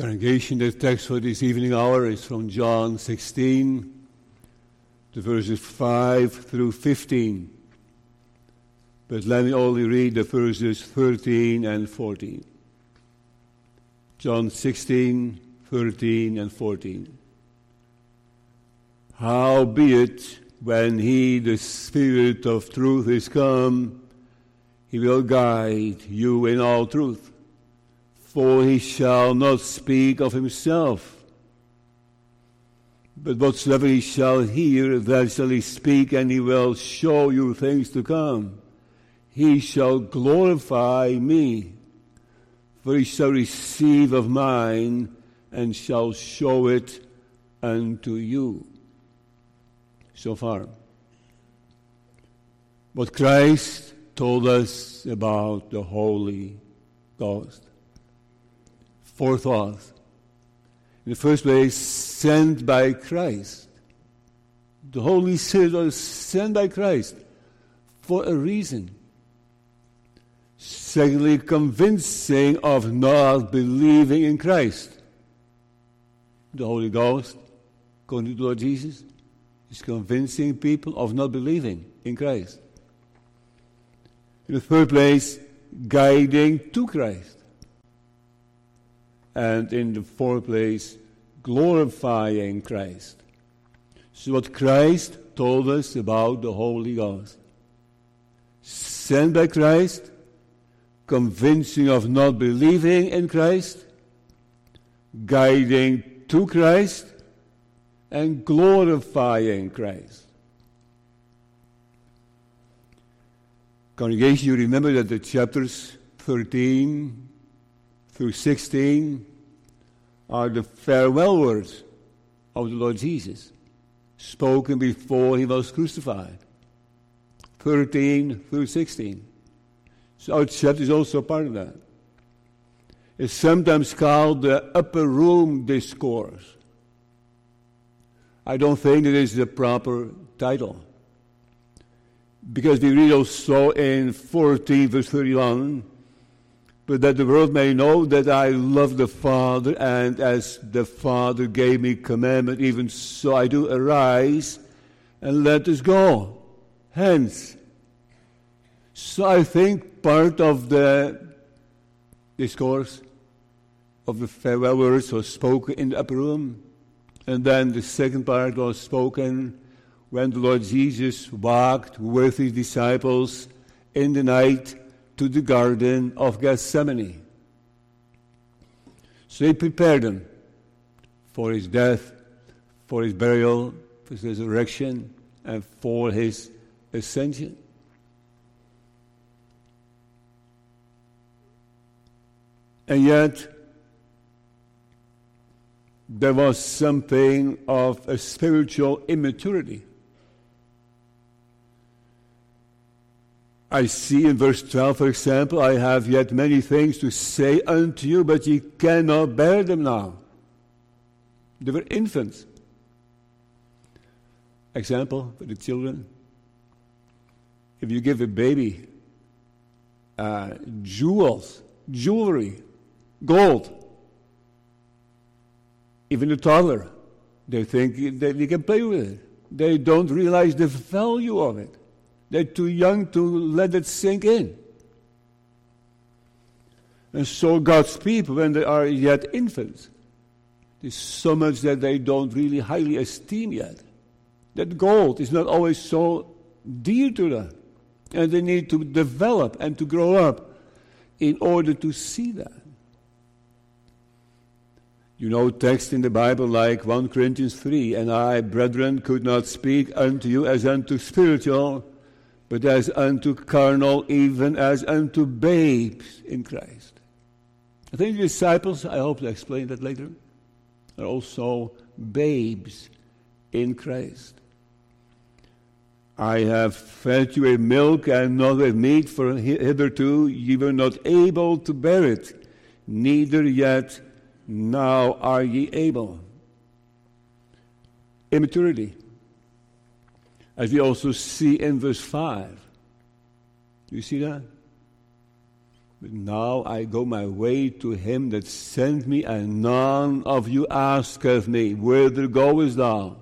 Congregation, the text for this evening hour is from John 16, the verses 5 through 15. But let me only read the verses 13 and 14. John 16, 13 and 14. Howbeit, when he, the Spirit of truth, is come, he will guide you in all truth. For he shall not speak of himself, but whatsoever he shall hear, that shall he speak, and he will show you things to come. He shall glorify me, for he shall receive of mine, and shall show it unto you so far. What Christ told us about the Holy Ghost. Four thoughts. In the first place, sent by Christ. The Holy Spirit was sent by Christ for a reason. Secondly, convincing of not believing in Christ. The Holy Ghost, according to the Lord Jesus, is convincing people of not believing in Christ. In the third place, guiding to Christ. And in the fourth place, glorifying Christ. So, what Christ told us about the Holy Ghost sent by Christ, convincing of not believing in Christ, guiding to Christ, and glorifying Christ. Congregation, you remember that the chapters 13 through 16 are the farewell words of the Lord Jesus, spoken before he was crucified. 13 through 16. So chapter is also part of that. It's sometimes called the upper room discourse. I don't think it is the proper title. Because we read also in 14 verse 31, but that the world may know that I love the Father, and as the Father gave me commandment, even so I do arise and let us go. Hence. So I think part of the discourse of the farewell words was spoken in the upper room. And then the second part was spoken when the Lord Jesus walked with his disciples in the night to the Garden of Gethsemane. So he prepared them for his death, for his burial, for his resurrection, and for his ascension. And yet, there was something of a spiritual immaturity. I see in verse 12, for example, I have yet many things to say unto you, but ye cannot bear them now. They were infants. Example for the children. If you give a baby uh, jewels, jewelry, gold, even a toddler, they think that they can play with it. They don't realize the value of it. They're too young to let it sink in. And so God's people, when they are yet infants, there's so much that they don't really highly esteem yet. That gold is not always so dear to them. And they need to develop and to grow up in order to see that. You know text in the Bible like 1 Corinthians 3, and I, brethren, could not speak unto you as unto spiritual, but as unto carnal, even as unto babes in Christ. I think the disciples, I hope to explain that later, are also babes in Christ. I have fed you with milk and not with meat, for hitherto ye were not able to bear it, neither yet now are ye able. Immaturity. As we also see in verse 5. Do you see that? But now I go my way to him that sent me, and none of you asketh me, Whither goest thou?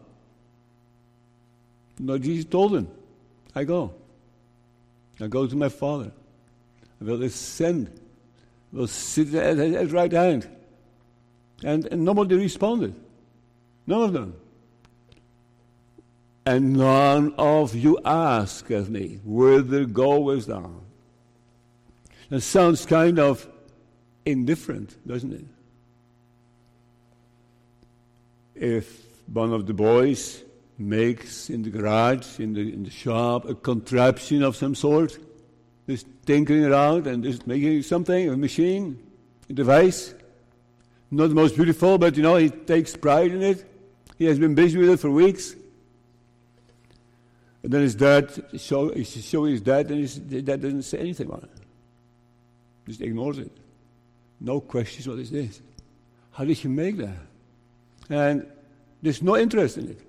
No, Jesus told him, I go. I go to my Father. I will ascend. I will sit at his right hand. And, and nobody responded. None of them. And none of you asketh me, Whither goest thou? That sounds kind of indifferent, doesn't it? If one of the boys makes in the garage, in the, in the shop, a contraption of some sort, just tinkering around and just making something, a machine, a device, not the most beautiful, but you know, he takes pride in it. He has been busy with it for weeks. And then his dad, show, he's showing his dad, and his dad doesn't say anything about it. Just ignores it. No questions, what is this? How did he make that? And there's no interest in it.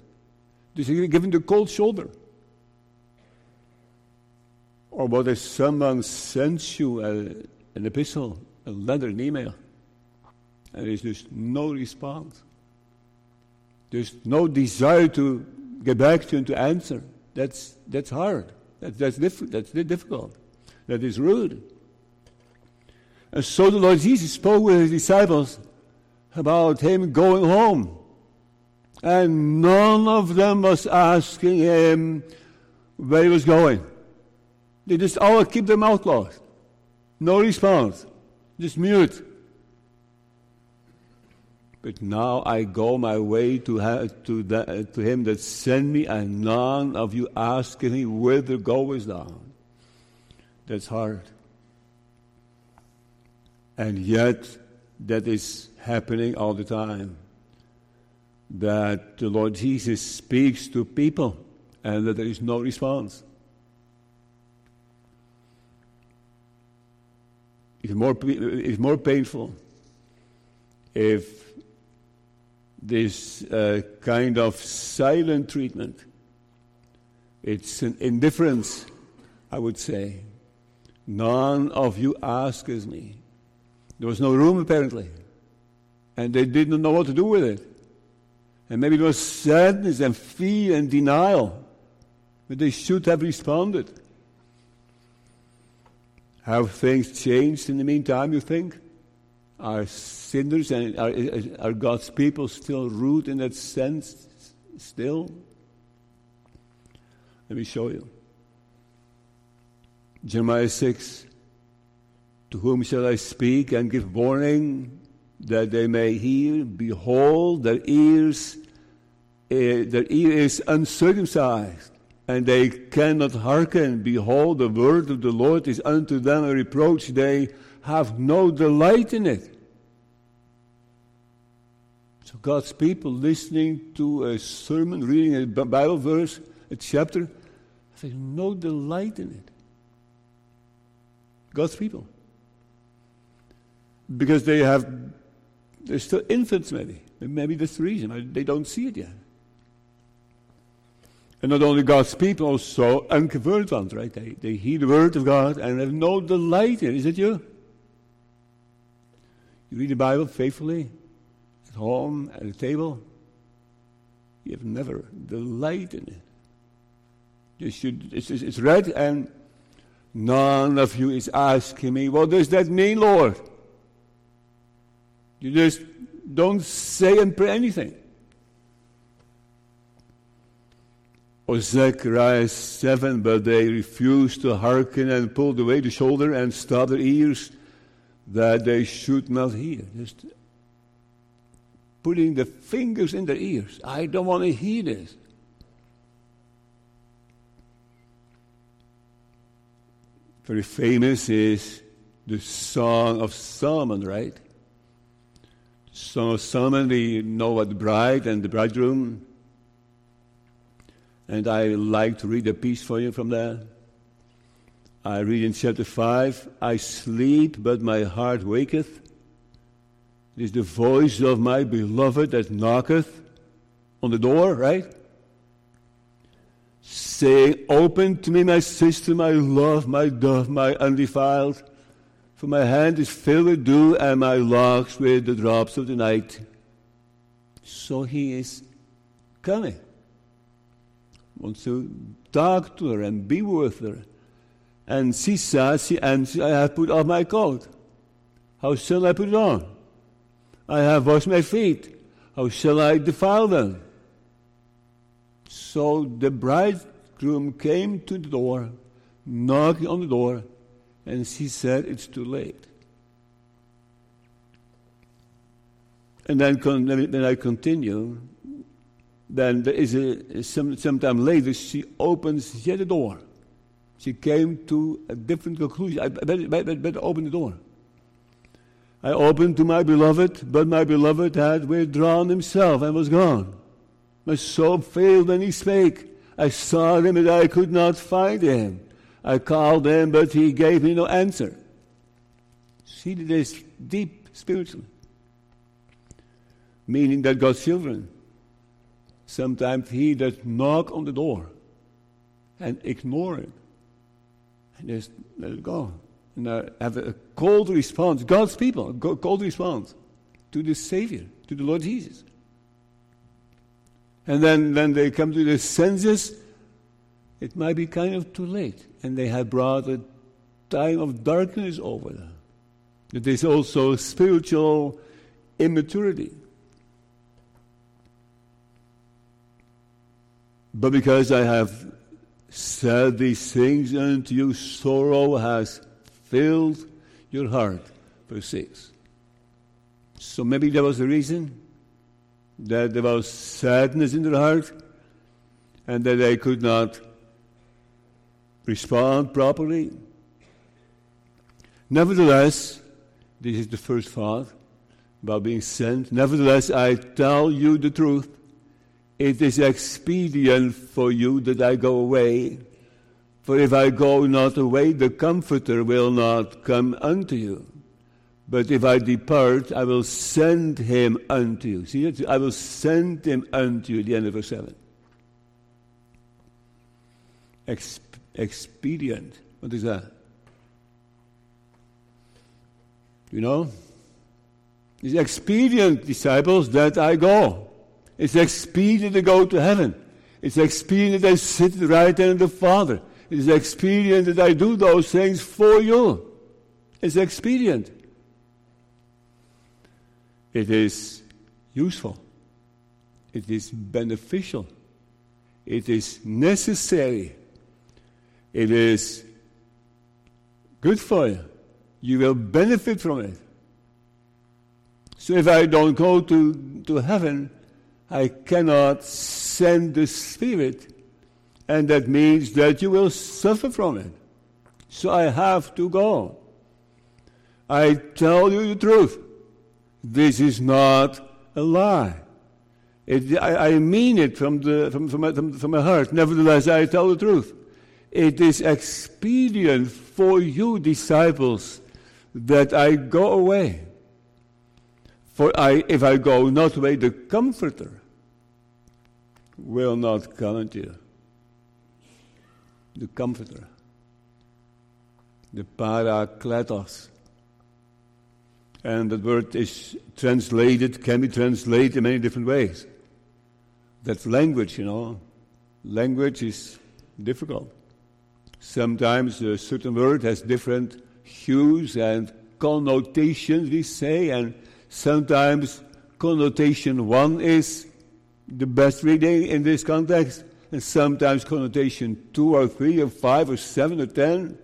Just given the cold shoulder. Or what if someone sends you uh, a, an epistle, a letter, an email, and there's just no response? There's no desire to get back to and to answer. That's, that's hard. That, that's, diff- that's difficult. That is rude. And so the Lord Jesus spoke with his disciples about him going home. And none of them was asking him where he was going. They just all keep their mouth closed. No response. Just mute. But now I go my way to, ha- to, the, to him that sent me, and none of you asking me whither goest thou. That's hard. And yet, that is happening all the time. That the Lord Jesus speaks to people and that there is no response. It's more, it's more painful if this uh, kind of silent treatment, it's an indifference, I would say. None of you asks me. There was no room, apparently. And they didn't know what to do with it. And maybe there was sadness and fear and denial. But they should have responded. Have things changed in the meantime, you think? Are sinners and are, are God's people still rooted in that sense still? Let me show you. Jeremiah 6 to whom shall I speak and give warning that they may hear? Behold, their ears, uh, their ear is uncircumcised, and they cannot hearken. Behold, the word of the Lord is unto them a reproach. They have no delight in it. So God's people listening to a sermon, reading a Bible verse, a chapter, have no delight in it. God's people because they have, they're still infants maybe. Maybe that's the reason. They don't see it yet. And not only God's people, also unconverted ones, right? They, they hear the word of God and have no delight in it. Is it you? You read the Bible faithfully at home, at the table. You have never delight in it. You should, it's, it's read, and none of you is asking me, what does that mean, Lord? You just don't say and pray anything. Or Zechariah 7, but they refused to hearken and pulled away the shoulder and stopped their ears that they should not hear. Just putting the fingers in their ears. I don't want to hear this. Very famous is the Song of Solomon, right? So Solomon, we know what the bride and the bridegroom. And I like to read a piece for you from there. I read in chapter 5 I sleep, but my heart waketh. It is the voice of my beloved that knocketh on the door, right? Saying, Open to me, my sister, my love, my dove, my undefiled. For my hand is filled with dew, and my locks with the drops of the night. So he is coming. Wants to talk to her and be with her. And she she answers, I have put off my coat. How shall I put it on? I have washed my feet. How shall I defile them? So the bridegroom came to the door, knocking on the door, and she said, It's too late. And then, then I continue. Then there is a, some, sometime later, she opens yet a door. She came to a different conclusion. I better, better, open the door. I opened to my beloved, but my beloved had withdrawn himself and was gone. My soul failed when he spake. I sought him, but I could not find him. I called him, but he gave me no answer. See, this deep spiritually. Meaning that God's children, sometimes he does knock on the door and ignore it and just let it go and have a cold response. God's people, a cold response to the Savior, to the Lord Jesus. And then when they come to the senses, it might be kind of too late. And they have brought a time of darkness over them. It is also spiritual immaturity. But because I have said these things unto you, sorrow has filled your heart. Verse 6. So maybe there was a reason that there was sadness in their heart and that they could not respond properly. Nevertheless, this is the first thought about being sent. Nevertheless, I tell you the truth. It is expedient for you that I go away. For if I go not away, the Comforter will not come unto you. But if I depart, I will send him unto you. See it? I will send him unto you, the end of verse 7. Exp- expedient. What is that? You know? It's expedient, disciples, that I go. It's expedient to go to heaven. It's expedient that I sit at the right hand of the Father. It is expedient that I do those things for you. It's expedient. It is useful. It is beneficial. It is necessary. It is good for you. You will benefit from it. So if I don't go to, to heaven, I cannot send the Spirit and that means that you will suffer from it. So I have to go. I tell you the truth. This is not a lie. It, I, I, mean it from, the, from, from, my, from my heart. Nevertheless, I tell the truth. It is expedient for you, disciples, that I go away. For I, if I go not away, the Comforter will not come unto you the Comforter, the Parakletos. And that word is translated, can be translated in many different ways. That's language, you know. Language is difficult. Sometimes a certain word has different hues and connotations, we say, and sometimes connotation one is the best reading in this context, and sometimes connotation two or three or five or seven or ten.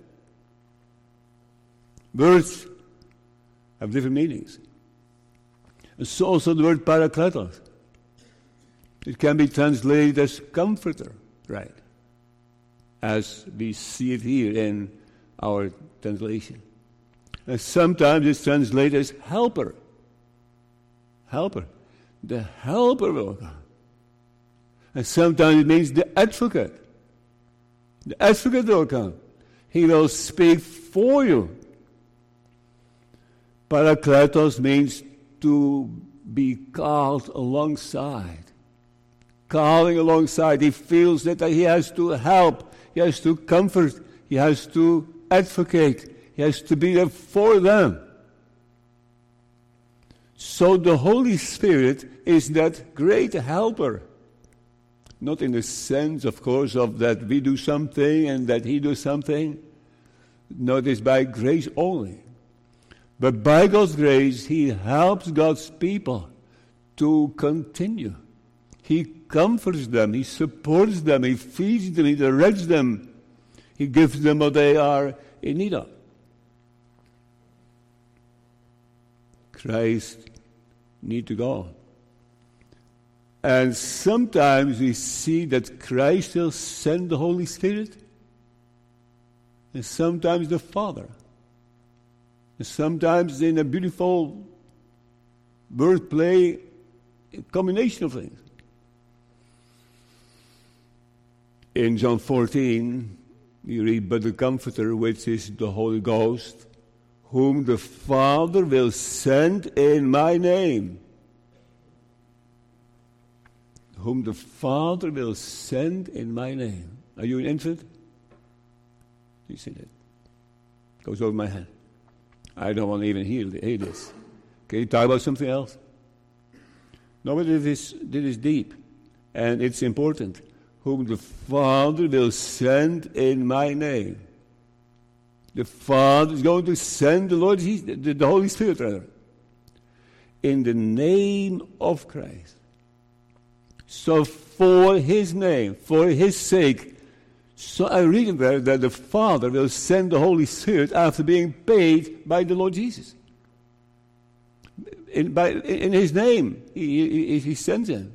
Words have different meanings. And so also the word parakletos. It can be translated as comforter, right? As we see it here in our translation. And sometimes it's translated as helper. Helper. The helper will come. And sometimes it means the advocate. The advocate will come. He will speak for you. Parakletos means to be called alongside. Calling alongside. He feels that he has to help, he has to comfort, he has to advocate, He has to be there for them. So the Holy Spirit is that great helper. Not in the sense, of course, of that we do something and that He does something. No, it is by grace only. But by God's grace, He helps God's people to continue. He comforts them, He supports them, He feeds them, He directs them, He gives them what they are in need of. Christ need to go. And sometimes we see that Christ will send the Holy Spirit, and sometimes the Father. And sometimes in a beautiful wordplay, a combination of things. In John 14, we read, But the Comforter, which is the Holy Ghost, whom the Father will send in my name. Whom the Father will send in my name. Are you an infant? You see that? Goes over my head. I don't want to even hear, hear this. Can you talk about something else? No, but this is, this is deep. And it's important. Whom the Father will send in my name. The Father is going to send the Lord Jesus, the, Holy Spirit, rather, in the name of Christ. So, for His name, for His sake, so I read there that the Father will send the Holy Spirit after being paid by the Lord Jesus. In, by, in His name, He, he, he sends Him.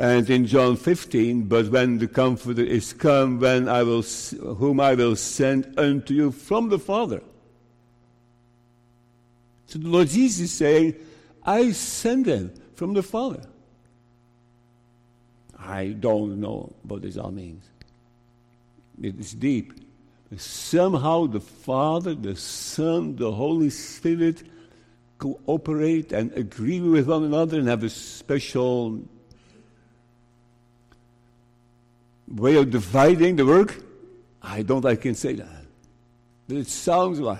And in John 15, but when the Comforter is come, when I will, whom I will send unto you from the Father. So the Lord Jesus is saying, I send him from the Father. I don't know what this all means. It is deep. Somehow the Father, the Son, the Holy Spirit cooperate and agree with one another and have a special way of dividing the work, I don't I can say that. But it sounds like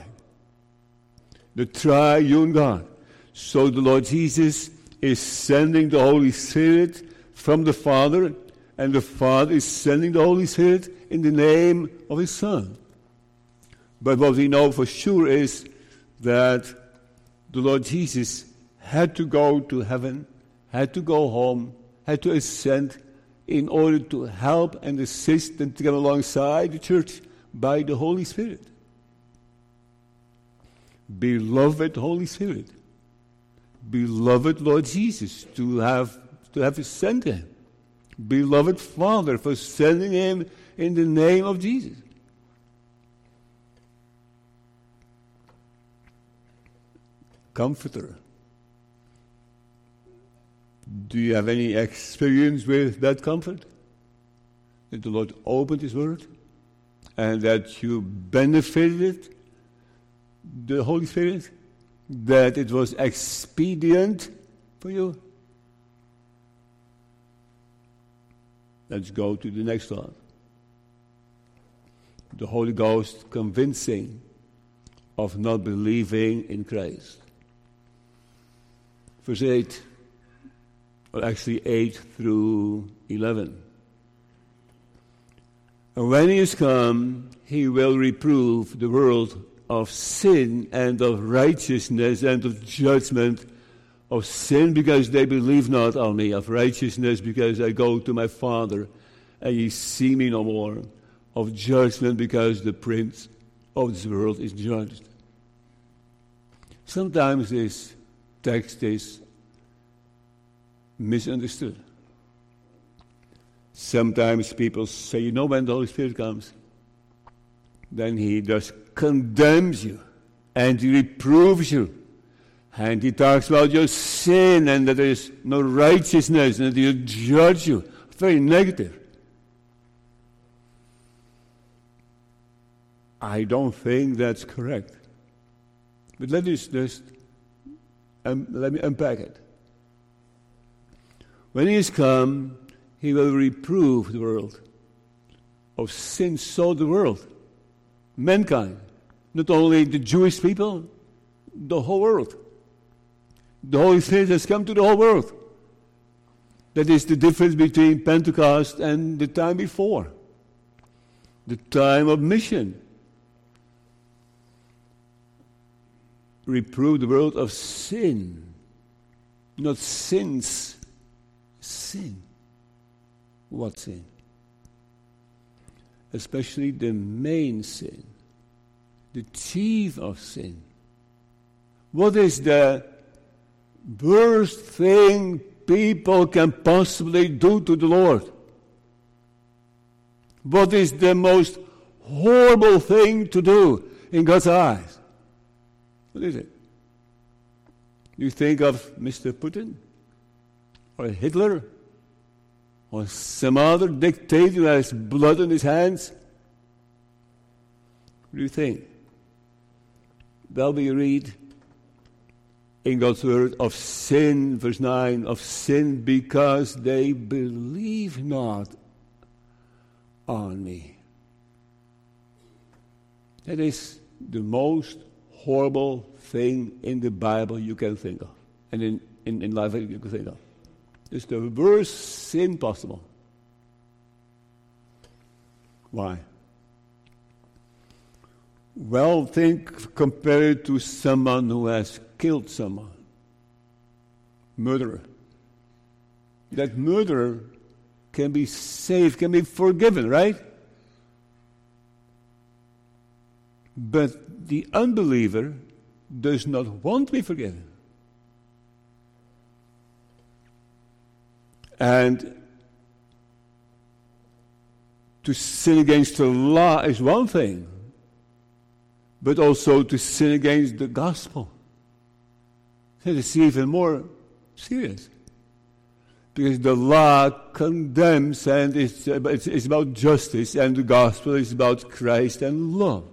the triune God. So the Lord Jesus is sending the Holy Spirit from the Father, and the Father is sending the Holy Spirit in the name of His Son. But what we know for sure is that the Lord Jesus had to go to heaven, had to go home, had to ascend in order to help and assist and to come alongside the church by the Holy Spirit. Beloved Holy Spirit, beloved Lord Jesus, to have to have sent him. Beloved Father, for sending him in the name of Jesus. Comforter. Do you have any experience with that comfort? That the Lord opened His Word and that you benefited the Holy Spirit? That it was expedient for you? Let's go to the next one. The Holy Ghost convincing of not believing in Christ. Verse 8 or actually 8 through 11. And when he is come, he will reprove the world of sin and of righteousness and of judgment. Of sin because they believe not on me, of righteousness because I go to my Father and ye see me no more, of judgment because the prince of this world is judged. Sometimes this text is misunderstood. Sometimes people say, you know, when the Holy Spirit comes, then he just condemns you and he reproves you. And he talks about your sin and that there is no righteousness and that he'll judge you. Very negative. I don't think that's correct. But let us just um, let me unpack it. When he is come, he will reprove the world of sin. So the world, mankind, not only the Jewish people, the whole world. The Holy Spirit has come to the whole world. That is the difference between Pentecost and the time before, the time of mission. Reprove the world of sin, not sins, sin. What sin? Especially the main sin, the chief of sin. What is the worst thing people can possibly do to the Lord? What is the most horrible thing to do in God's eyes? What is it? You think of Mr. Putin or Hitler or some other dictator that has blood on his hands? What do you think? Well, we read in God's word of sin, verse 9, of sin because they believe not on me. That is the most horrible thing in the Bible you can think of, and in, in, in life you can think of. It's the worst sin possible. Why? Well, think compared to someone who has killed someone, murderer. That murderer can be saved, can be forgiven, right? But the unbeliever does not want to be forgiven. And to sin against the law is one thing, but also to sin against the gospel. That is even more serious. Because the law condemns and it's, it's, it's about justice, and the gospel is about Christ and love.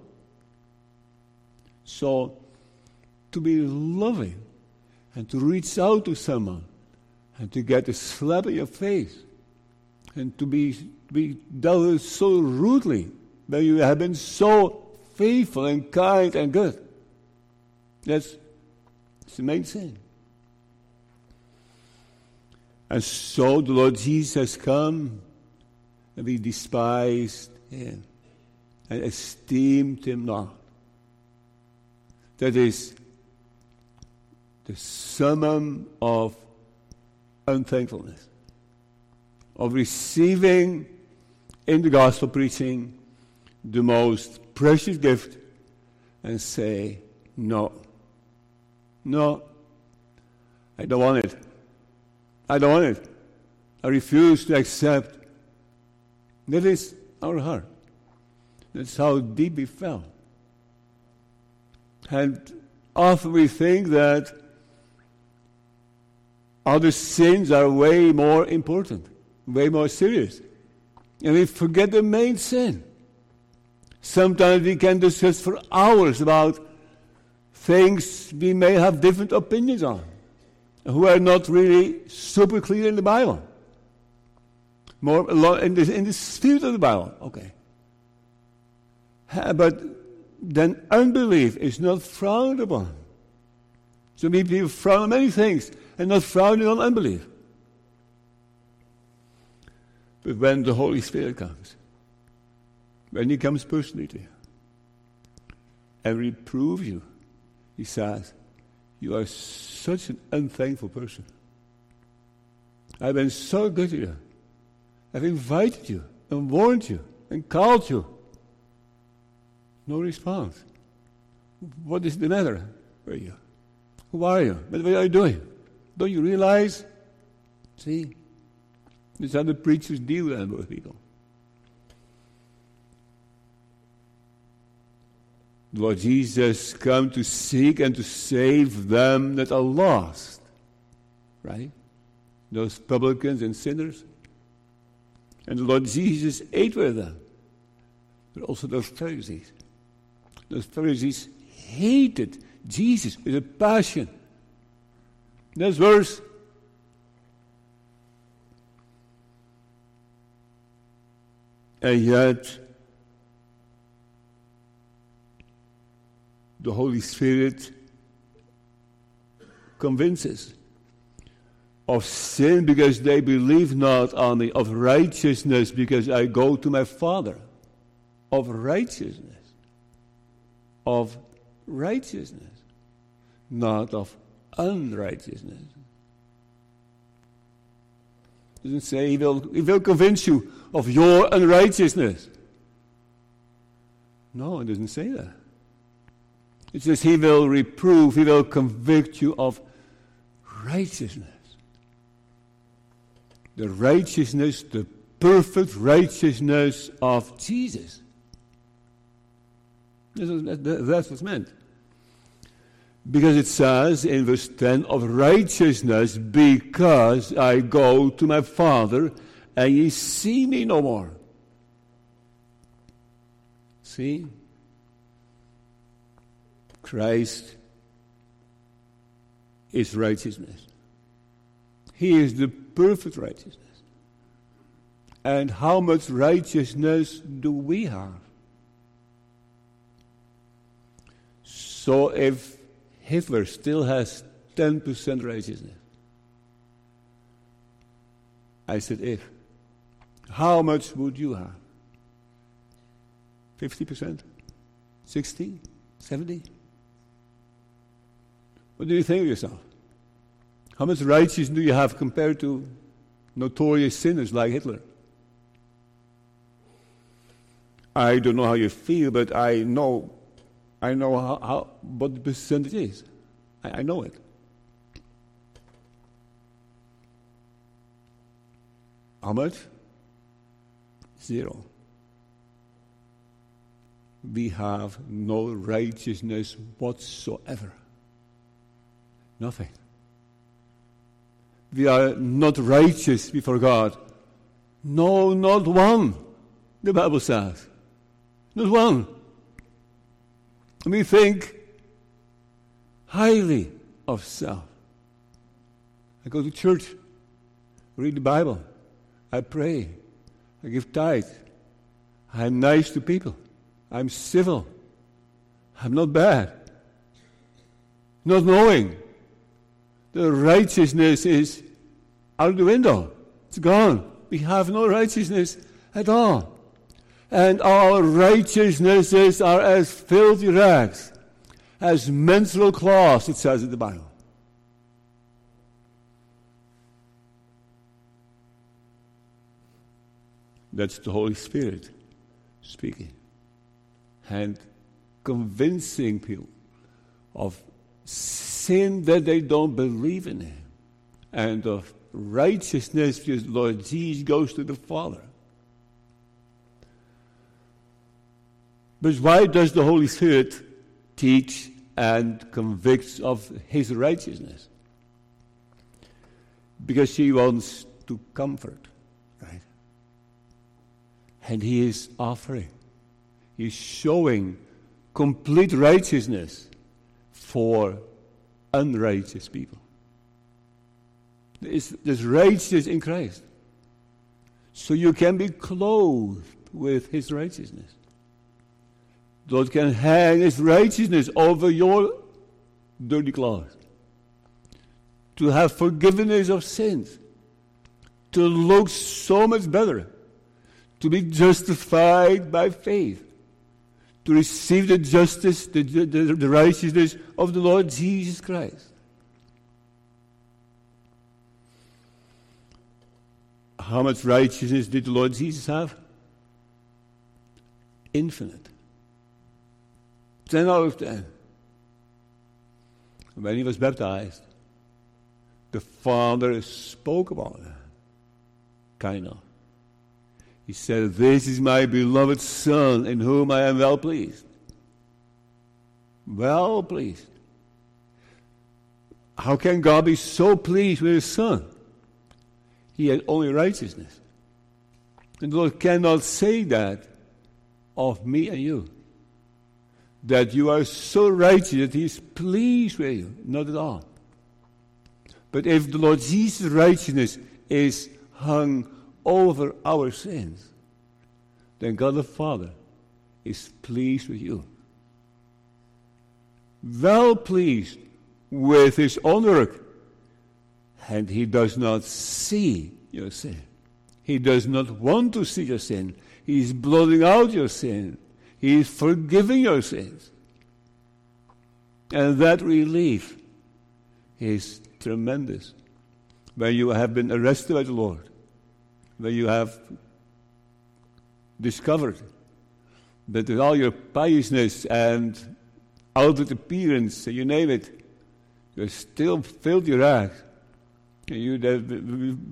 So, to be loving and to reach out to someone and to get a slap in your face and to be, be dealt with so rudely when you have been so faithful and kind and good. That's, that's the main thing. And so the Lord Jesus come and we despised him and esteemed him not. That is the summum of unthankfulness, of receiving in the gospel preaching the most precious gift and say, No, no, I don't want it. I don't want it. I refuse to accept. That is our heart. That's how deep we fell. And often we think that other sins are way more important, way more serious. And we forget the main sin. Sometimes we can discuss for hours about things we may have different opinions on, who are not really super clear in the Bible. More in the, in the spirit of the Bible, okay. But then unbelief is not frowned upon. So people frown on many things and not frowning on unbelief. But when the Holy Spirit comes, when He comes personally to you and reproves you, He says, You are such an unthankful person. I've been so good to you. I've invited you and warned you and called you. No response. What is the matter with you? Who are you? What are you doing? Don't you realize? See? these other how the preachers deal with people. Lord Jesus come to seek and to save them that are lost. Right? Those publicans and sinners. And the Lord Jesus ate with them. But also those Pharisees. Those Pharisees hated Jesus with a passion. Next verse. And yet, the Holy Spirit convinces of sin because they believe not on me, of righteousness because I go to my Father, of righteousness, of righteousness, not of unrighteousness. It doesn't say he will, he will convince you of your unrighteousness. No, it doesn't say that. It says he will reprove, he will convict you of righteousness. The righteousness, the perfect righteousness of Jesus. That's what's meant. Because it says in verse 10 of righteousness, because I go to my Father and ye see me no more. See? Christ is righteousness. He is the perfect righteousness. And how much righteousness do we have? So if Hitler still has 10% righteousness, I said, if, how much would you have? 50%? 60? 70? What do you think of yourself? How much righteousness do you have compared to notorious sinners like Hitler? I don't know how you feel, but I know, I know how, how what the percentage is. I, I know it. How much? Zero. We have no righteousness whatsoever. Nothing. We are not righteous before God. No, not one, the Bible says. Not one. We think highly of self. I go to church, read the Bible, I pray, I give tithe, I'm nice to people, I'm civil, I'm not bad, not knowing the righteousness is out the window. It's gone. We have no righteousness at all. And our righteousnesses are as filthy rags, as menstrual cloths, it says in the Bible. That's the Holy Spirit speaking and convincing people of sin that they don't believe in Him, and of righteousness because Lord Jesus goes to the Father. But why does the Holy Spirit teach and convict of His righteousness? Because He wants to comfort, right? And He is offering, He's showing complete righteousness for unrighteous people. There's, there's righteousness in Christ. So you can be clothed with his righteousness. God can hang his righteousness over your dirty clothes. To have forgiveness of sins. To look so much better. To be justified by faith to receive the justice, the, the, the righteousness of the Lord Jesus Christ. How much righteousness did the Lord Jesus have? Infinite. 10 out of 10. When he was baptized, the Father spoke about it. Kind of. He said, This is my beloved Son in whom I am well pleased. Well pleased. How can God be so pleased with his Son? He had only righteousness. And the Lord cannot say that of me and you. That you are so righteous that He is pleased with you. Not at all. But if the Lord Jesus' righteousness is hung over our sins, then God the Father is pleased with you. well pleased with his own work, and he does not see your sin. He does not want to see your sin. He is blotting out your sin. He is forgiving your sins. And that relief is tremendous. When you have been arrested by the Lord, when you have discovered that with all your piousness and outward appearance, you name it, you still filthy rags. You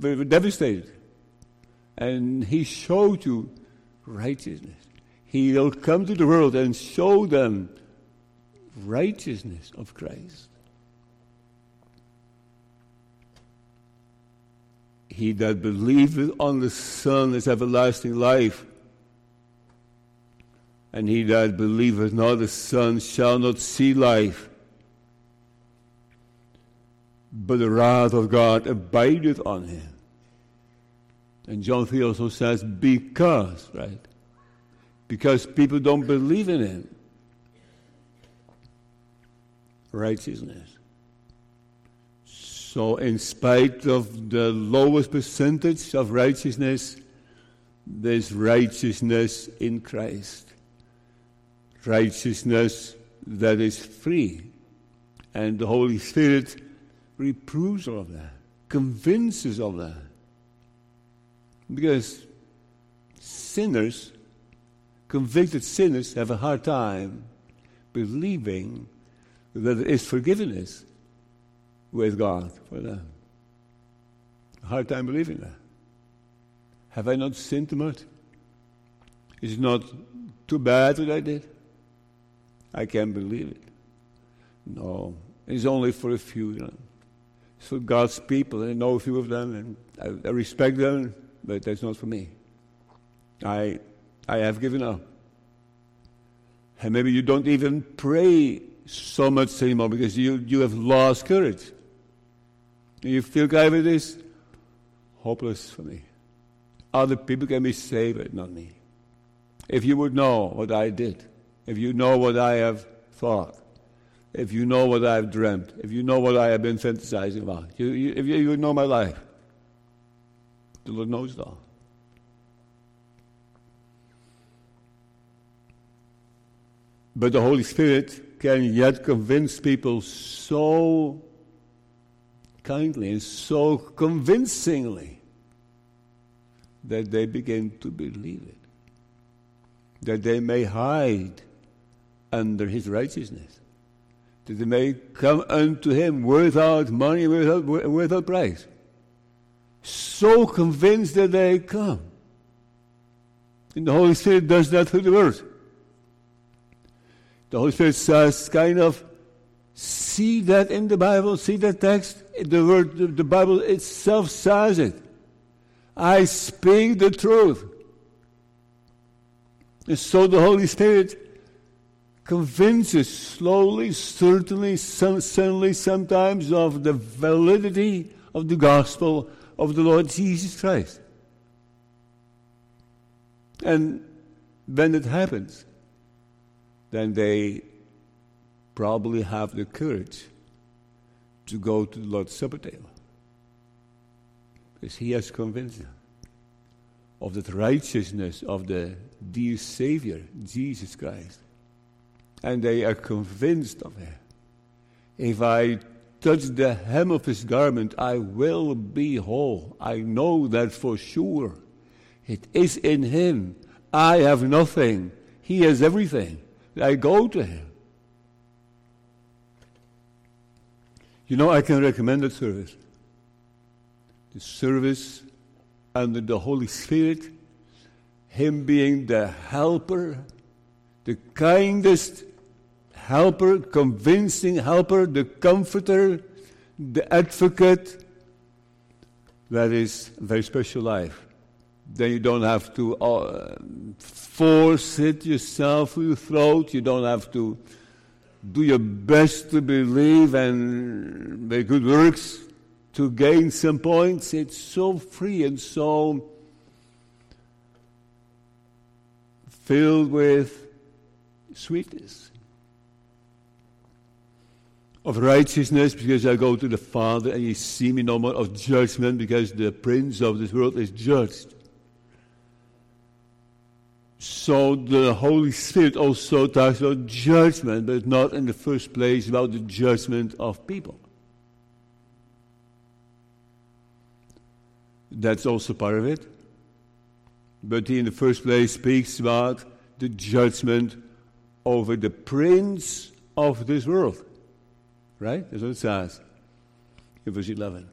were devastated. And he showed you righteousness. He will come to the world and show them righteousness of Christ. He that believeth on the Son is everlasting life. And he that believeth not the Son shall not see life, but the wrath of God abideth on him. And John 3 also says, because, right? Because people don't believe in him. Righteousness. So, in spite of the lowest percentage of righteousness, there's righteousness in Christ. Righteousness that is free. And the Holy Spirit reproves of that, convinces of that. Because sinners, convicted sinners, have a hard time believing that there is forgiveness with God for them. A hard time believing that. Have I not sinned too much? Is it not too bad what I did? I can't believe it. No, it's only for a few. You know. It's for God's people. I know a few of them, and I, I respect them but that's not for me. I, I have given up. And maybe you don't even pray so much anymore because you, you have lost courage. You feel kind of this hopeless for me. Other people can be saved, but not me. If you would know what I did, if you know what I have thought, if you know what I've dreamt, if you know what I have been fantasizing about, you, you, if you, you know my life, the Lord knows that. But the Holy Spirit can yet convince people so kindly and so convincingly that they begin to believe it, that they may hide under his righteousness, that they may come unto him without money, without, without price so convinced that they come. And the Holy Spirit does that through the Word. The Holy Spirit says, kind of, see that in the Bible, see that text. The Word, the, Bible itself says it. I speak the truth. And so the Holy Spirit convinces slowly, certainly, suddenly, sometimes of the validity of the gospel of the Lord Jesus Christ. And when it happens, then they probably have the courage to go to the Lord's Supper table. Because He has convinced them of the righteousness of the dear Savior, Jesus Christ. And they are convinced of it. If I touch the hem of his garment, I will be whole. I know that for sure. It is in him. I have nothing. He has everything. I go to him. You know, I can recommend that service. The service under the Holy Spirit, Him being the helper, the kindest helper, convincing helper, the comforter, the advocate. That is very special life. Then you don't have to uh, force it yourself through your throat. You don't have to do your best to believe and make good works to gain some points. It's so free and so filled with sweetness. of righteousness because I go to the Father and ye see me no more, of judgment because the prince of this world is judged. So the Holy Spirit also talks about judgment, but not in the first place about the judgment of people. That's also part of it. But he, in the first place, speaks about the judgment over the prince of this world. Right? That's what it says in verse 11.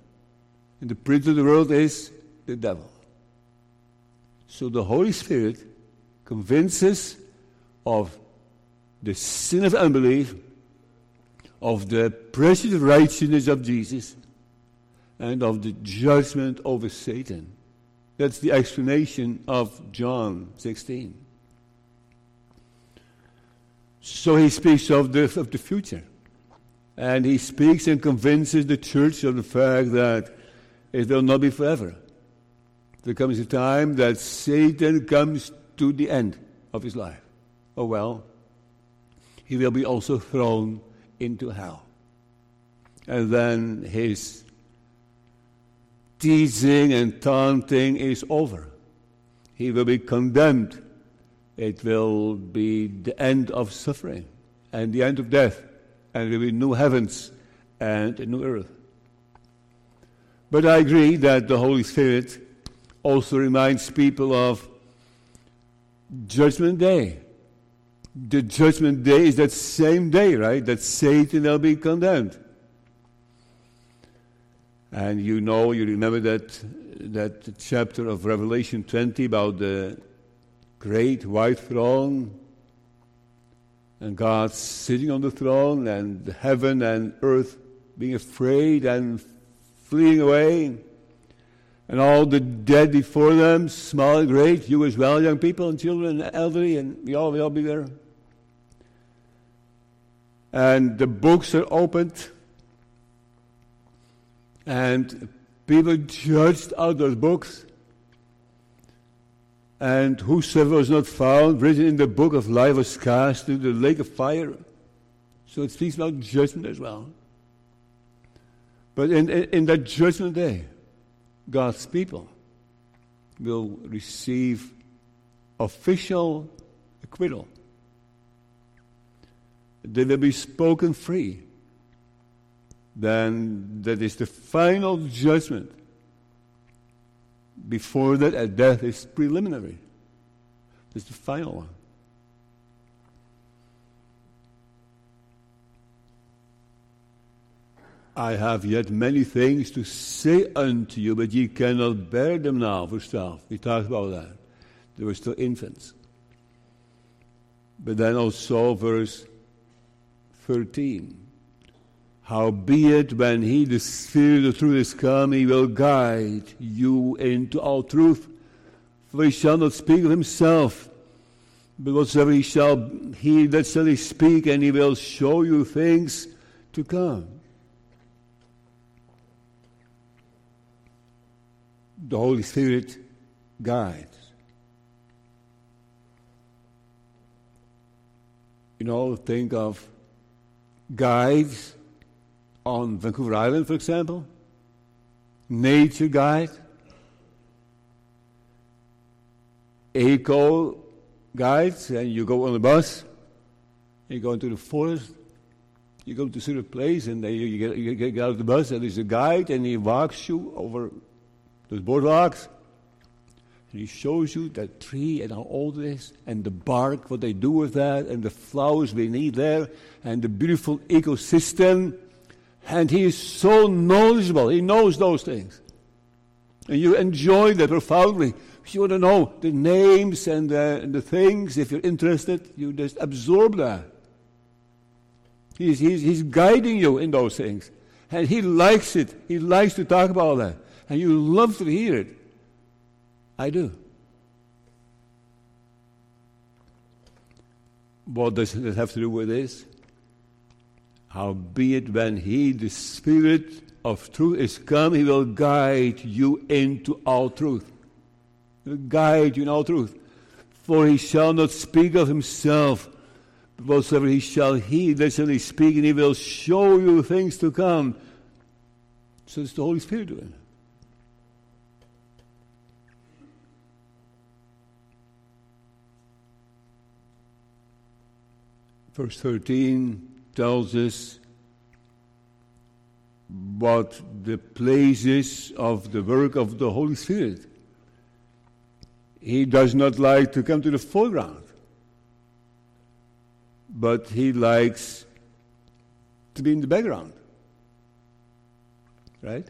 And the prince of the world is the devil. So the Holy Spirit convinces of the sin of unbelief, of the precious righteousness of Jesus, and of the judgment over Satan. That's the explanation of John 16. So he speaks of the, of the future. And he speaks and convinces the church of the fact that it will not be forever. There comes a time that Satan comes to the end of his life. Oh well, he will be also thrown into hell. And then his teasing and taunting is over. He will be condemned. It will be the end of suffering and the end of death, and there will be new heavens and a new earth. But I agree that the Holy Spirit also reminds people of Judgment Day. The Judgment Day is that same day, right? That Satan will be condemned. And you know, you remember that, that chapter of Revelation 20 about the great white throne and God sitting on the throne and heaven and earth being afraid and fleeing away and all the dead before them, small and great, you as well, young people and children and elderly, and we all, we all be there. And the books are opened and people judged out those books. And whosoever was not found written in the book of life was cast into the lake of fire. So it speaks about judgment as well. But in, in, in that judgment day, God's people will receive official acquittal. They will be spoken free then that is the final judgment. Before that, a death is preliminary. It's the final one. I have yet many things to say unto you, but ye cannot bear them now. Verse 12. We talked about that. They were still infants. But then also verse 13. Howbeit, when he, the Spirit of truth, is come, he will guide you into all truth. For he shall not speak of himself, but whatsoever he shall hear, that shall he speak, and he will show you things to come. The Holy Spirit guides. You know, think of guides on Vancouver Island, for example, nature guide, eco guides, and you go on a bus, you go into the forest, you go to a certain place, and then you get, you get out of the bus, and there's a guide, and he walks you over those boardwalks, and he shows you that tree and how old it is, and the bark, what they do with that, and the flowers beneath there, and the beautiful ecosystem and he is so knowledgeable. He knows those things. And you enjoy that profoundly. If you want to know the names and the, and the things, if you're interested, you just absorb that. He's, he's, he's guiding you in those things. And he likes it. He likes to talk about that. And you love to hear it. I do. What does it have to do with this? Howbeit, when he, the Spirit of truth, is come, he will guide you into all truth. He will guide you in all truth. For he shall not speak of himself, but whatsoever he shall hear, that shall he speak, and he will show you things to come. So it's the Holy Spirit doing. Verse 13 tells us what the place is of the work of the Holy Spirit. He does not like to come to the foreground, but he likes to be in the background. Right?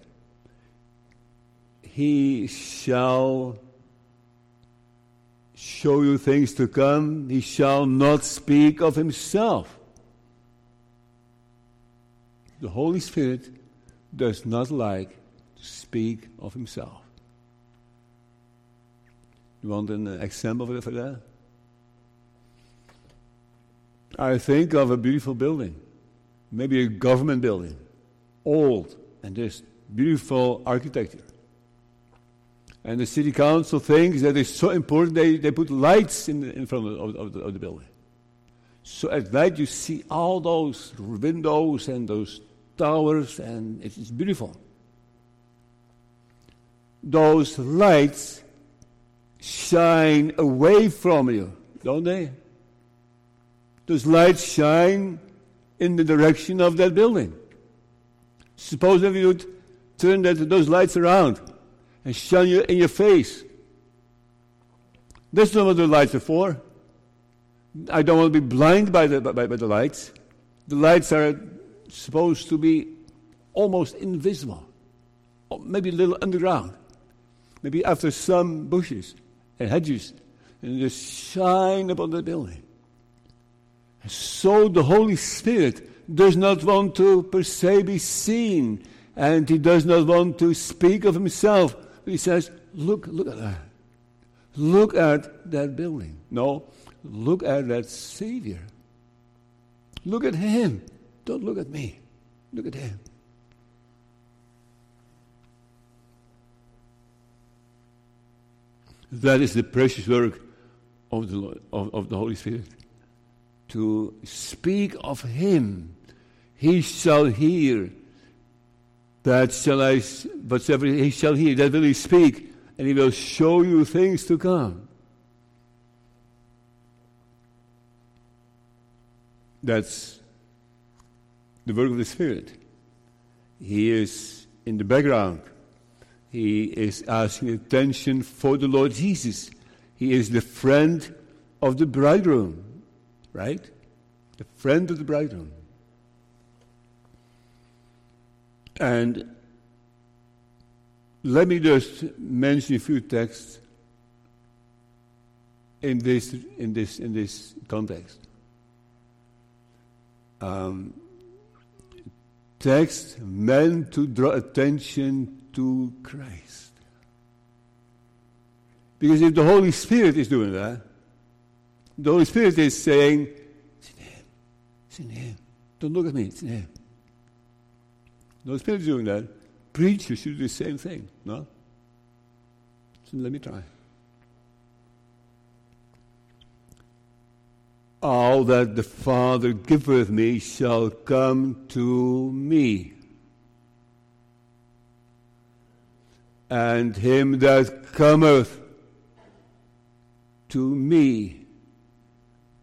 He shall show you things to come. He shall not speak of himself. The Holy Spirit does not like to speak of himself. You want an example for that? I think of a beautiful building, maybe a government building, old and just beautiful architecture. And the city council thinks that it's so important they, they put lights in, the, in front of, of, the, of the building. So at night you see all those windows and those towers, and it's, it's beautiful. Those lights shine away from you, don't they? Those lights shine in the direction of that building. Suppose if you would turn that, those lights around and shine you in your face. That's not what the lights are for. I don't want to be blind by the, by, by the lights. The lights are supposed to be almost invisible, or maybe a little underground, maybe after some bushes and hedges, and just shine upon the building. So the Holy Spirit does not want to per se be seen, and he does not want to speak of himself. He says, Look, look at that. Look at that building. No, look at that Savior. Look at him. Don't look at me. Look at him. That is the precious work of the, Lord, of, of the Holy Spirit. To speak of Him. He shall hear. That shall I, whatsoever He shall hear, that will He speak, and He will show you things to come. That's the work of the Spirit. He is in the background. He is asking attention for the Lord Jesus. He is the friend of the bridegroom, right? The friend of the bridegroom. And let me just mention a few texts in this, in this, in this context. Um, text meant to draw attention to Christ. Because if the Holy Spirit is doing that, the Holy Spirit is saying, It's in Him. It's in Him. Don't look at me, it's in Him. Spirit is doing that. Preachers should do the same thing, no? So let me try. All that the Father giveth me shall come to me. And him that cometh to me,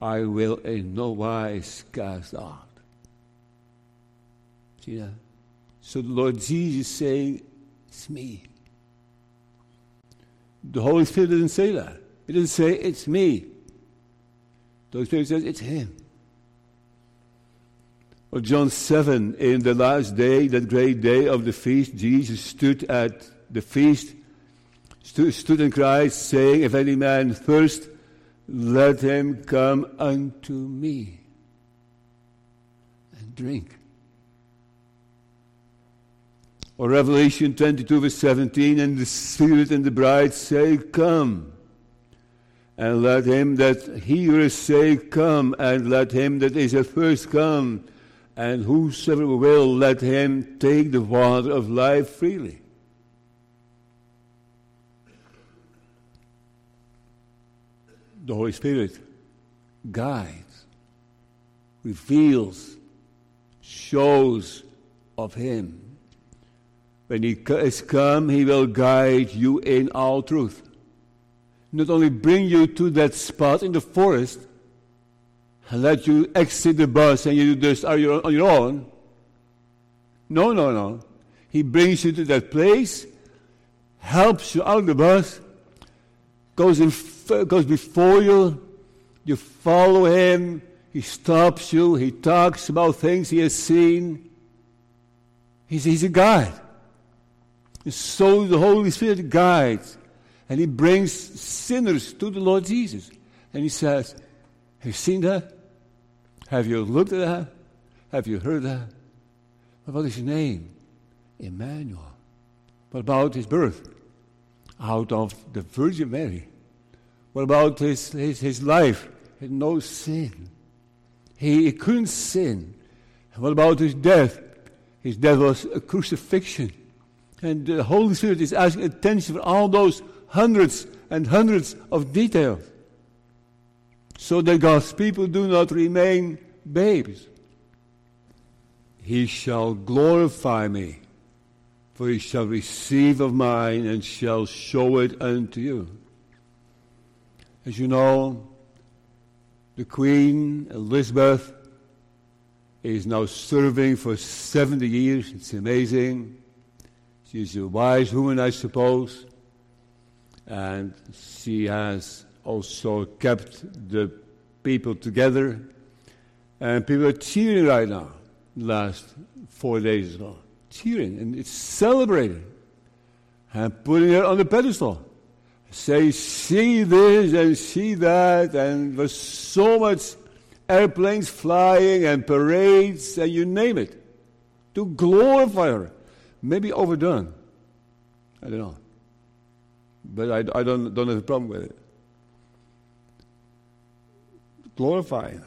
I will in no wise cast out. See that? So the Lord Jesus is saying, It's me. The Holy Spirit didn't say that. He didn't say, It's me. The Holy Spirit says it's Him. Well, John 7, in the last day, that great day of the feast, Jesus stood at the feast, stood, stood and cried, saying, If any man thirst, let him come unto me and drink. Or Revelation 22, verse 17, and the Spirit and the bride say, Come. And let him that heareth say, Come, and let him that is athirst come, and whosoever will, let him take the water of life freely. The Holy Spirit guides reveals, shows of Him. When He is come, He will guide you in all truth. Not only bring you to that spot in the forest and let you exit the bus and you just are on your own. No, no, no. He brings you to that place, helps you out of the bus, goes, in, goes before you, you follow him, he stops you, he talks about things he has seen. He's, he's a guide. So the Holy Spirit guides, and he brings sinners to the Lord Jesus. And he says, Have you seen that? Have you looked at that? Have you heard that? What is his name? Emmanuel. What about his birth? Out of the Virgin Mary. What about his, his, his life? He had no sin. He, he couldn't sin. And what about his death? His death was a crucifixion. And the Holy Spirit is asking attention for all those hundreds and hundreds of details. So that God's people do not remain babes. He shall glorify me, for he shall receive of mine and shall show it unto you. As you know, the Queen Elizabeth is now serving for 70 years. It's amazing. She's a wise woman, I suppose. And she has also kept the people together. And people are cheering right now, last four days ago. Cheering, and it's celebrating. And putting her on the pedestal say, see this and see that, and there's so much airplanes flying and parades and you name it, to glorify her. Maybe overdone. I don't know. But I, I don't, don't have a problem with it. Glorifying her.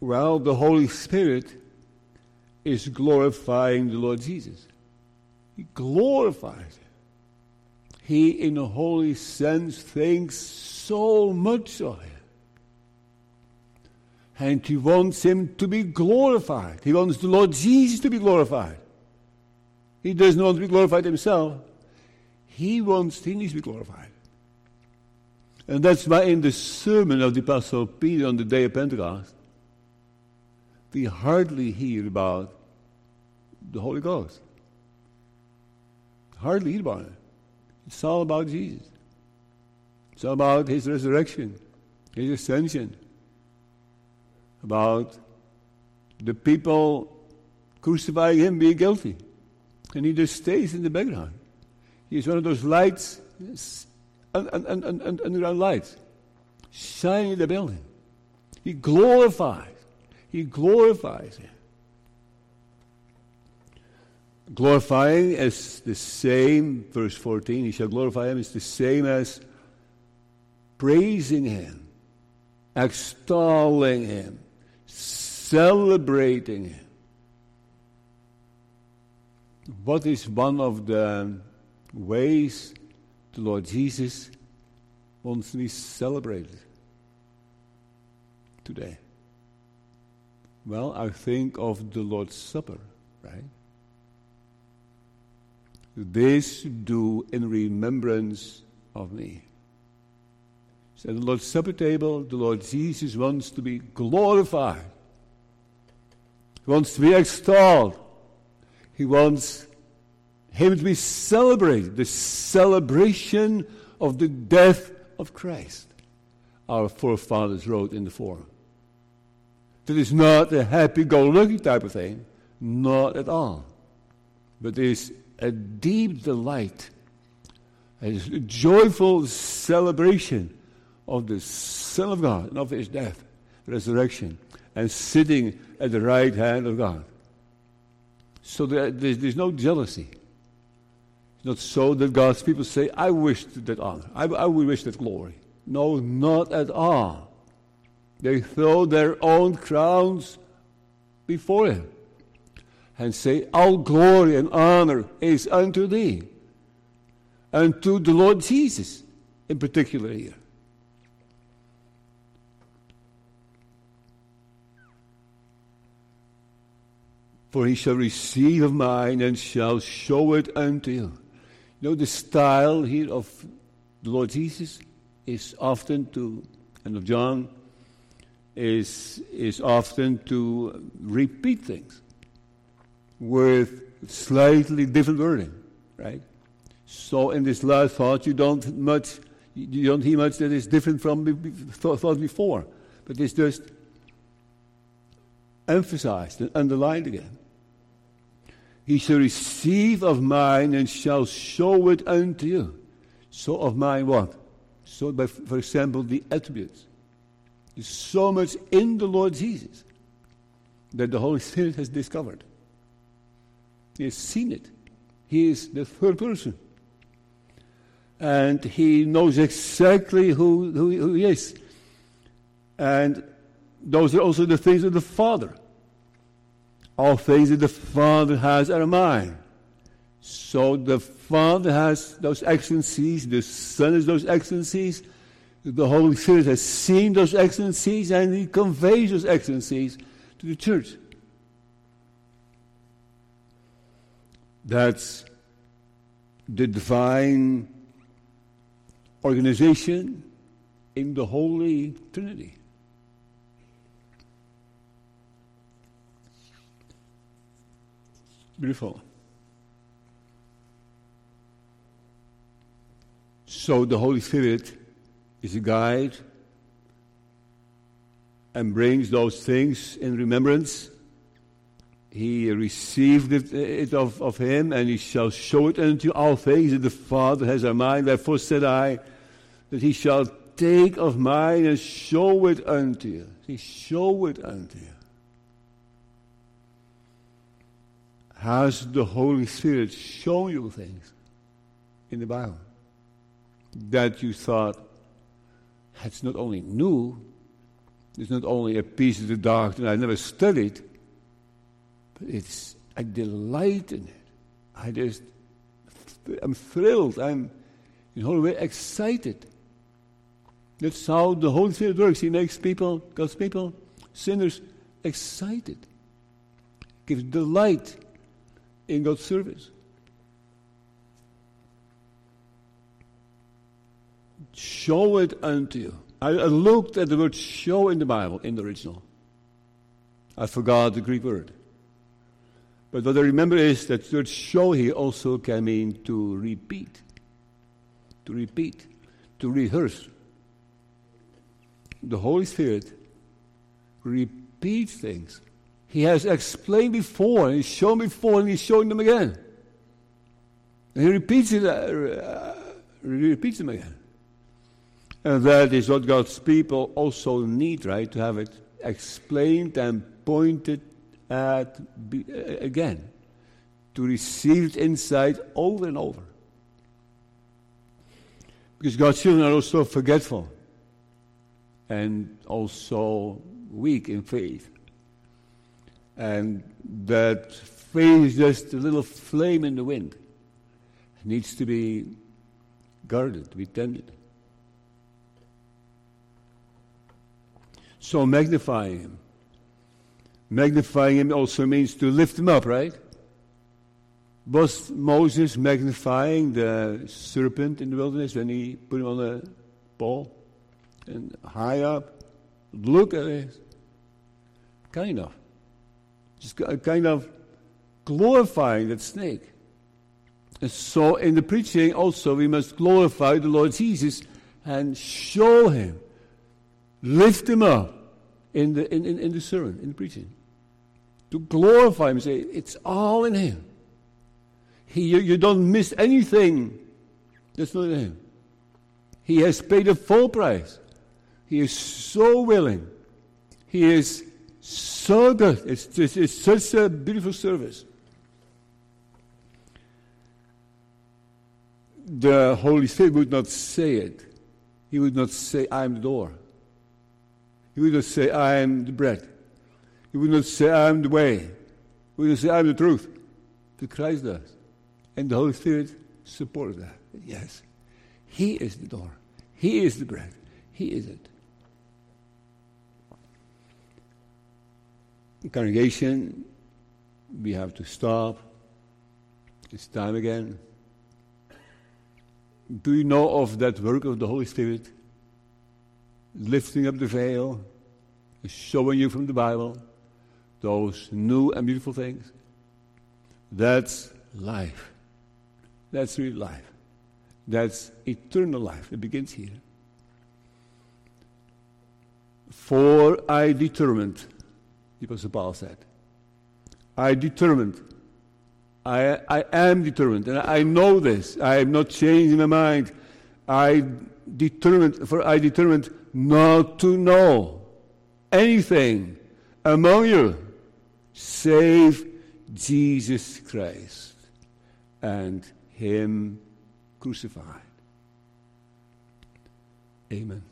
Well, the Holy Spirit is glorifying the Lord Jesus. He glorifies he, in a holy sense, thinks so much of him. And he wants him to be glorified. He wants the Lord Jesus to be glorified. He doesn't want to be glorified himself. He wants, he needs to be glorified. And that's why in the sermon of the Apostle Peter on the day of Pentecost, we hardly hear about the Holy Ghost. Hardly hear about it. It's all about Jesus. It's all about his resurrection, his ascension, about the people crucifying him being guilty. And he just stays in the background. He's one of those lights, underground lights, shining in the building. He glorifies. He glorifies him. Glorifying is the same, verse 14, he shall glorify him, is the same as praising him, extolling him, celebrating him. What is one of the ways the Lord Jesus wants to be celebrated today? Well, I think of the Lord's Supper, right? This do in remembrance of me. So at the Lord's Supper table, the Lord Jesus wants to be glorified. He wants to be extolled. He wants him to be celebrated. The celebration of the death of Christ. Our forefathers wrote in the Form. That is not a happy go lucky type of thing. Not at all. But it is a deep delight, a joyful celebration of the Son of God and of his death, resurrection, and sitting at the right hand of God. So there's, there's no jealousy. It's not so that God's people say, I wish that honor, I, I wish that glory. No, not at all. They throw their own crowns before Him and say, All glory and honor is unto thee, and to the Lord Jesus in particular here. For he shall receive of mine and shall show it unto you. You know, the style here of the Lord Jesus is often to, and of John, is, is often to repeat things with slightly different wording, right? So in this last thought, you don't much, you don't hear much that is different from thought before, but it's just emphasized and underlined again. He shall receive of mine and shall show it unto you. So of mine what? So by, for example, the attributes. There's so much in the Lord Jesus that the Holy Spirit has discovered. He has seen it. He is the third person. And he knows exactly who, who, who he is. And those are also the things of the Father. All things that the Father has are mine. So the Father has those excellencies, the Son has those excellencies, the Holy Spirit has seen those excellencies, and He conveys those excellencies to the church. That's the divine organization in the Holy Trinity. Beautiful. So the Holy Spirit is a guide and brings those things in remembrance he received it, it of, of him, and he shall show it unto all things that the Father has in mind. Therefore said I, that he shall take of mine and show it unto you. He show it unto you. Has the Holy Spirit shown you things in the Bible that you thought it's not only new, it's not only a piece of the doctrine I never studied, but it's, I delight in it. I just, I'm thrilled. I'm, in a whole way, excited. That's how the Holy Spirit works. He makes people, God's people, sinners, excited. Gives delight in God's service. Show it unto you. I, I looked at the word show in the Bible, in the original. I forgot the Greek word. But what I remember is that the word show here also can mean to repeat, to repeat, to rehearse. The Holy Spirit repeats things. He has explained before, and he's shown before, and he's showing them again. And he repeats it, uh, uh, repeats them again. And that is what God's people also need, right? To have it explained and pointed at, again, to receive it insight over and over. Because God's children are also forgetful and also weak in faith. And that faith is just a little flame in the wind. It needs to be guarded, to be tended. So magnify Him Magnifying him also means to lift him up, right? Was Moses magnifying the serpent in the wilderness when he put him on a pole and high up? Look at this. Kind of. Just a kind of glorifying that snake. And so in the preaching also we must glorify the Lord Jesus and show him, lift him up in the, in, in, in the sermon, in the preaching to glorify Him. Say, it's all in Him. He, you, you don't miss anything that's not in Him. He has paid a full price. He is so willing. He is so good. It's, just, it's such a beautiful service. The Holy Spirit would not say it. He would not say, I am the door. He would not say, I am the bread. He would not say, I'm the way. He would not say, I'm the truth. But Christ does. And the Holy Spirit supports that. Yes. He is the door. He is the bread. He is it. Congregation we have to stop. It's time again. Do you know of that work of the Holy Spirit? Lifting up the veil, showing you from the Bible those new and beautiful things. That's life. That's real life. That's eternal life. It begins here. For I determined, the Apostle Paul said, I determined, I, I am determined, and I know this. I am not changing my mind. I determined, for I determined not to know anything among you save Jesus Christ and Him crucified. Amen.